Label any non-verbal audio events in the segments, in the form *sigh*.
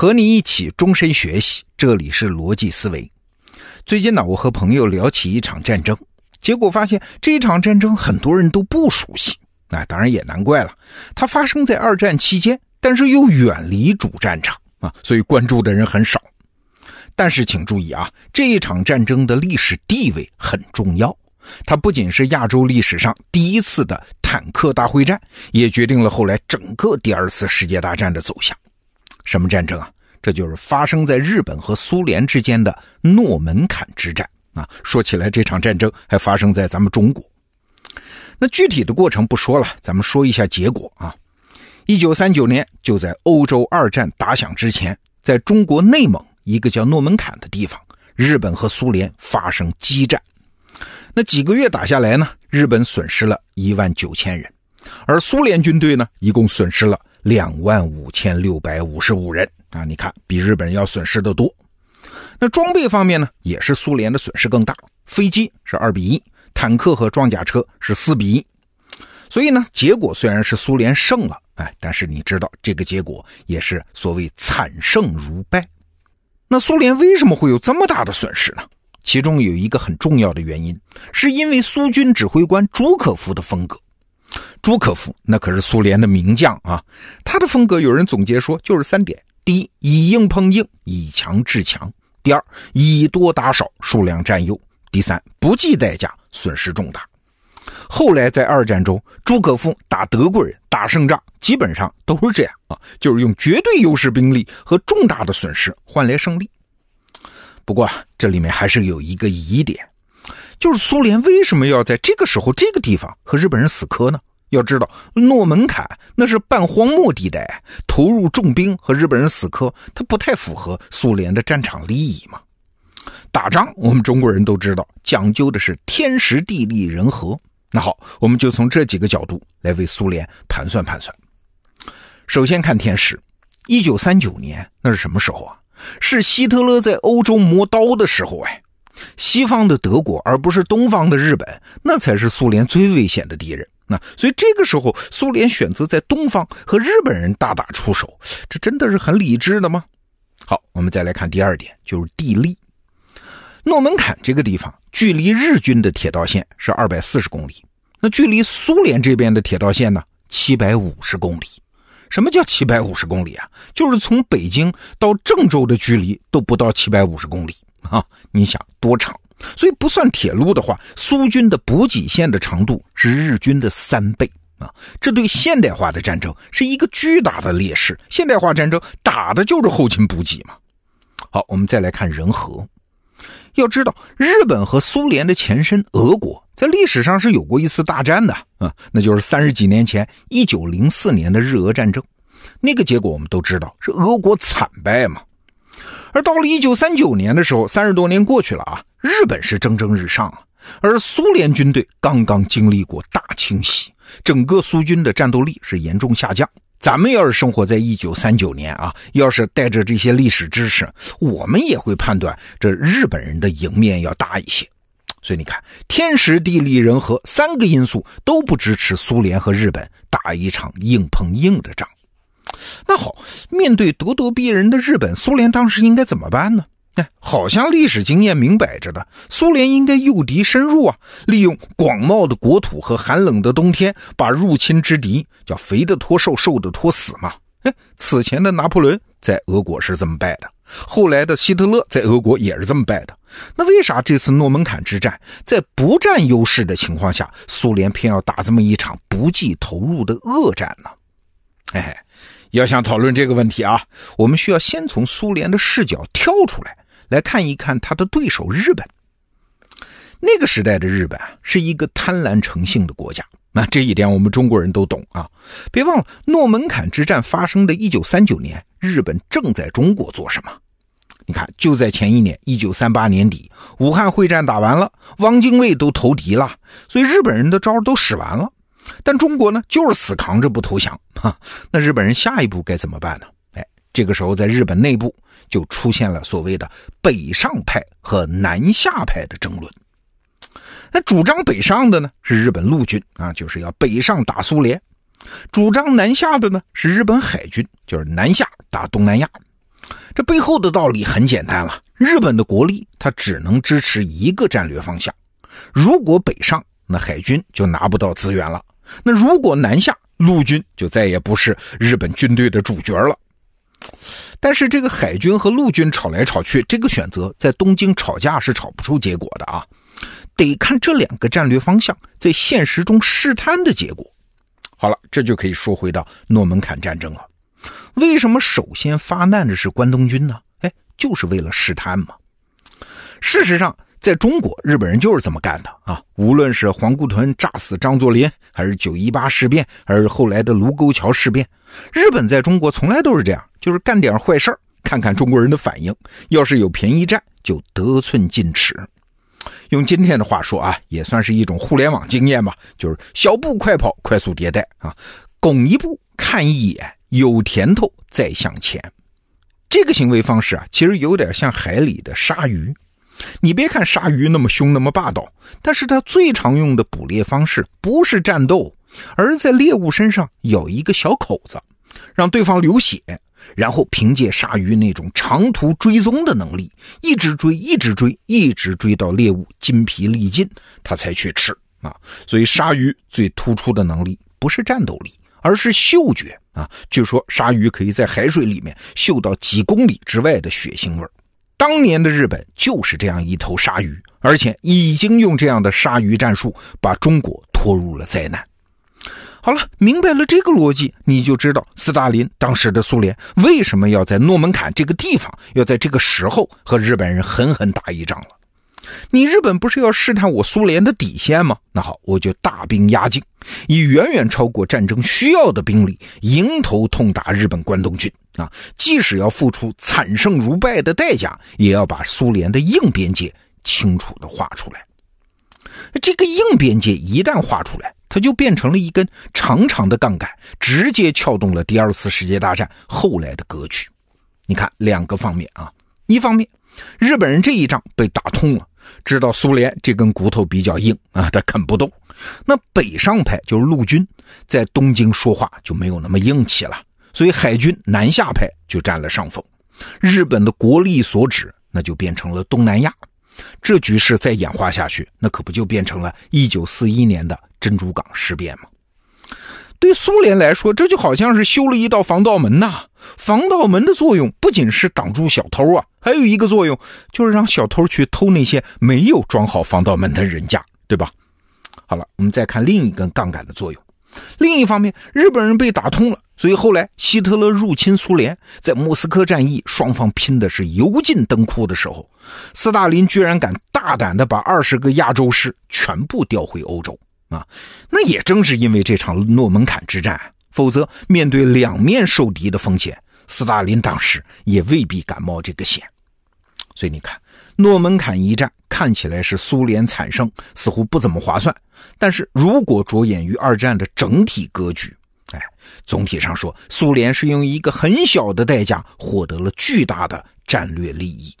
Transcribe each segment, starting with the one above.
和你一起终身学习，这里是逻辑思维。最近呢，我和朋友聊起一场战争，结果发现这一场战争很多人都不熟悉。那当然也难怪了，它发生在二战期间，但是又远离主战场啊，所以关注的人很少。但是请注意啊，这一场战争的历史地位很重要，它不仅是亚洲历史上第一次的坦克大会战，也决定了后来整个第二次世界大战的走向。什么战争啊？这就是发生在日本和苏联之间的诺门坎之战啊！说起来，这场战争还发生在咱们中国。那具体的过程不说了，咱们说一下结果啊。一九三九年，就在欧洲二战打响之前，在中国内蒙一个叫诺门坎的地方，日本和苏联发生激战。那几个月打下来呢，日本损失了一万九千人，而苏联军队呢，一共损失了。两万五千六百五十五人啊！你看，比日本要损失的多。那装备方面呢，也是苏联的损失更大。飞机是二比一，坦克和装甲车是四比一。所以呢，结果虽然是苏联胜了，哎，但是你知道这个结果也是所谓惨胜如败。那苏联为什么会有这么大的损失呢？其中有一个很重要的原因，是因为苏军指挥官朱可夫的风格。朱可夫那可是苏联的名将啊，他的风格有人总结说就是三点：第一，以硬碰硬，以强制强；第二，以多打少，数量占优；第三，不计代价，损失重大。后来在二战中，朱可夫打德国人打胜仗，基本上都是这样啊，就是用绝对优势兵力和重大的损失换来胜利。不过这里面还是有一个疑点。就是苏联为什么要在这个时候、这个地方和日本人死磕呢？要知道，诺门坎那是半荒漠地带，投入重兵和日本人死磕，它不太符合苏联的战场利益嘛。打仗，我们中国人都知道，讲究的是天时地利人和。那好，我们就从这几个角度来为苏联盘算盘算。首先看天时，一九三九年那是什么时候啊？是希特勒在欧洲磨刀的时候哎。西方的德国，而不是东方的日本，那才是苏联最危险的敌人。那所以这个时候，苏联选择在东方和日本人大打出手，这真的是很理智的吗？好，我们再来看第二点，就是地利。诺门坎这个地方，距离日军的铁道线是二百四十公里，那距离苏联这边的铁道线呢，七百五十公里。什么叫七百五十公里啊？就是从北京到郑州的距离都不到七百五十公里。啊，你想多长？所以不算铁路的话，苏军的补给线的长度是日军的三倍啊！这对现代化的战争是一个巨大的劣势。现代化战争打的就是后勤补给嘛。好，我们再来看人和。要知道，日本和苏联的前身俄国在历史上是有过一次大战的啊，那就是三十几年前，一九零四年的日俄战争。那个结果我们都知道，是俄国惨败嘛。而到了一九三九年的时候，三十多年过去了啊，日本是蒸蒸日上啊，而苏联军队刚刚经历过大清洗，整个苏军的战斗力是严重下降。咱们要是生活在一九三九年啊，要是带着这些历史知识，我们也会判断这日本人的赢面要大一些。所以你看，天时地利人和三个因素都不支持苏联和日本打一场硬碰硬的仗。那好，面对咄咄逼人的日本，苏联当时应该怎么办呢？哎，好像历史经验明摆着的，苏联应该诱敌深入啊，利用广袤的国土和寒冷的冬天，把入侵之敌叫肥的拖瘦，瘦的拖死嘛。哎，此前的拿破仑在俄国是这么败的，后来的希特勒在俄国也是这么败的。那为啥这次诺门坎之战，在不占优势的情况下，苏联偏要打这么一场不计投入的恶战呢？哎。要想讨论这个问题啊，我们需要先从苏联的视角跳出来，来看一看他的对手日本。那个时代的日本啊，是一个贪婪成性的国家，那这一点我们中国人都懂啊。别忘了，诺门坎之战发生的一九三九年，日本正在中国做什么？你看，就在前一年，一九三八年底，武汉会战打完了，汪精卫都投敌了，所以日本人的招都使完了。但中国呢，就是死扛着不投降 *laughs* 哈。那日本人下一步该怎么办呢？哎，这个时候在日本内部就出现了所谓的北上派和南下派的争论。那主张北上的呢是日本陆军啊，就是要北上打苏联；主张南下的呢是日本海军，就是南下打东南亚。这背后的道理很简单了：日本的国力它只能支持一个战略方向。如果北上，那海军就拿不到资源了；那如果南下，陆军就再也不是日本军队的主角了。但是这个海军和陆军吵来吵去，这个选择在东京吵架是吵不出结果的啊，得看这两个战略方向在现实中试探的结果。好了，这就可以说回到诺门坎战争了。为什么首先发难的是关东军呢？哎，就是为了试探嘛。事实上，在中国，日本人就是这么干的啊。无论是皇姑屯炸死张作霖，还是九一八事变，还是后来的卢沟桥事变，日本在中国从来都是这样，就是干点坏事看看中国人的反应。要是有便宜占，就得寸进尺。用今天的话说啊，也算是一种互联网经验吧，就是小步快跑，快速迭代啊，拱一步看一眼，有甜头再向前。这个行为方式啊，其实有点像海里的鲨鱼。你别看鲨鱼那么凶那么霸道，但是它最常用的捕猎方式不是战斗，而在猎物身上咬一个小口子，让对方流血，然后凭借鲨鱼那种长途追踪的能力，一直追，一直追，一直追到猎物筋疲力尽，它才去吃啊。所以鲨鱼最突出的能力不是战斗力，而是嗅觉啊。据说鲨鱼可以在海水里面嗅到几公里之外的血腥味。当年的日本就是这样一头鲨鱼，而且已经用这样的鲨鱼战术把中国拖入了灾难。好了，明白了这个逻辑，你就知道斯大林当时的苏联为什么要在诺门坎这个地方，要在这个时候和日本人狠狠打一仗了。你日本不是要试探我苏联的底线吗？那好，我就大兵压境，以远远超过战争需要的兵力，迎头痛打日本关东军啊！即使要付出惨胜如败的代价，也要把苏联的硬边界清楚的画出来。这个硬边界一旦画出来，它就变成了一根长长的杠杆，直接撬动了第二次世界大战后来的格局。你看，两个方面啊，一方面，日本人这一仗被打通了。知道苏联这根骨头比较硬啊，他啃不动。那北上派就是陆军，在东京说话就没有那么硬气了，所以海军南下派就占了上风。日本的国力所指，那就变成了东南亚。这局势再演化下去，那可不就变成了一九四一年的珍珠港事变吗？对苏联来说，这就好像是修了一道防盗门呐。防盗门的作用不仅是挡住小偷啊，还有一个作用就是让小偷去偷那些没有装好防盗门的人家，对吧？好了，我们再看另一根杠杆的作用。另一方面，日本人被打通了，所以后来希特勒入侵苏联，在莫斯科战役双方拼的是油尽灯枯的时候，斯大林居然敢大胆的把二十个亚洲师全部调回欧洲。啊，那也正是因为这场诺门坎之战，否则面对两面受敌的风险，斯大林当时也未必敢冒这个险。所以你看，诺门坎一战看起来是苏联惨胜，似乎不怎么划算。但是如果着眼于二战的整体格局，哎，总体上说，苏联是用一个很小的代价获得了巨大的战略利益。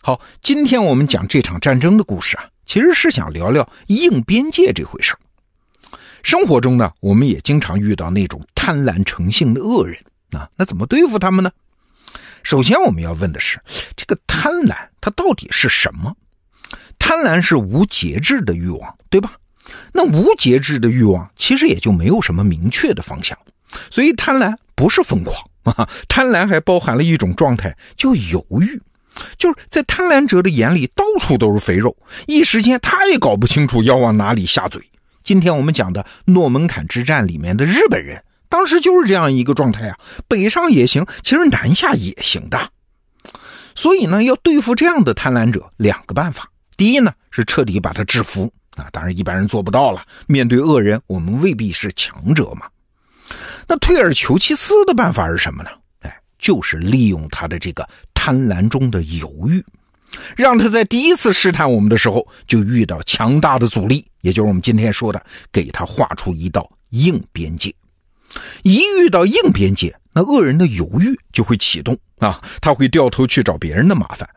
好，今天我们讲这场战争的故事啊。其实是想聊聊硬边界这回事生活中呢，我们也经常遇到那种贪婪成性的恶人啊。那怎么对付他们呢？首先我们要问的是，这个贪婪它到底是什么？贪婪是无节制的欲望，对吧？那无节制的欲望其实也就没有什么明确的方向，所以贪婪不是疯狂啊，贪婪还包含了一种状态叫犹豫。就是在贪婪者的眼里，到处都是肥肉，一时间他也搞不清楚要往哪里下嘴。今天我们讲的诺门坎之战里面的日本人，当时就是这样一个状态啊，北上也行，其实南下也行的。所以呢，要对付这样的贪婪者，两个办法：第一呢，是彻底把他制服啊，当然一般人做不到了。面对恶人，我们未必是强者嘛。那退而求其次的办法是什么呢？哎，就是利用他的这个。贪婪中的犹豫，让他在第一次试探我们的时候就遇到强大的阻力，也就是我们今天说的，给他画出一道硬边界。一遇到硬边界，那恶人的犹豫就会启动啊，他会掉头去找别人的麻烦。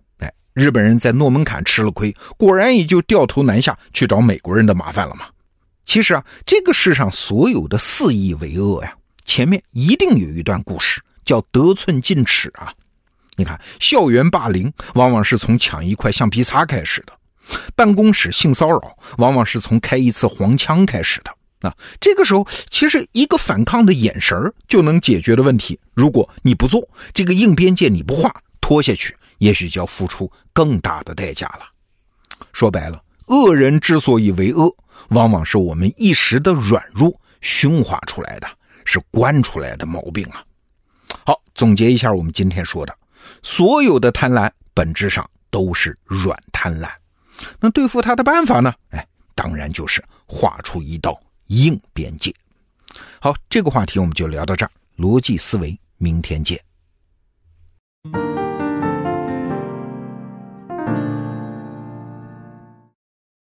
日本人在诺门坎吃了亏，果然也就掉头南下去找美国人的麻烦了嘛。其实啊，这个世上所有的肆意为恶呀，前面一定有一段故事。叫得寸进尺啊。你看，校园霸凌往往是从抢一块橡皮擦开始的，办公室性骚扰往往是从开一次黄腔开始的。啊，这个时候其实一个反抗的眼神就能解决的问题。如果你不做这个硬边界，你不画拖下去，也许就要付出更大的代价了。说白了，恶人之所以为恶，往往是我们一时的软弱驯化出来的，是惯出来的毛病啊。好，总结一下我们今天说的，所有的贪婪本质上都是软贪婪。那对付他的办法呢？哎，当然就是画出一道。硬边界。好，这个话题我们就聊到这儿。逻辑思维，明天见。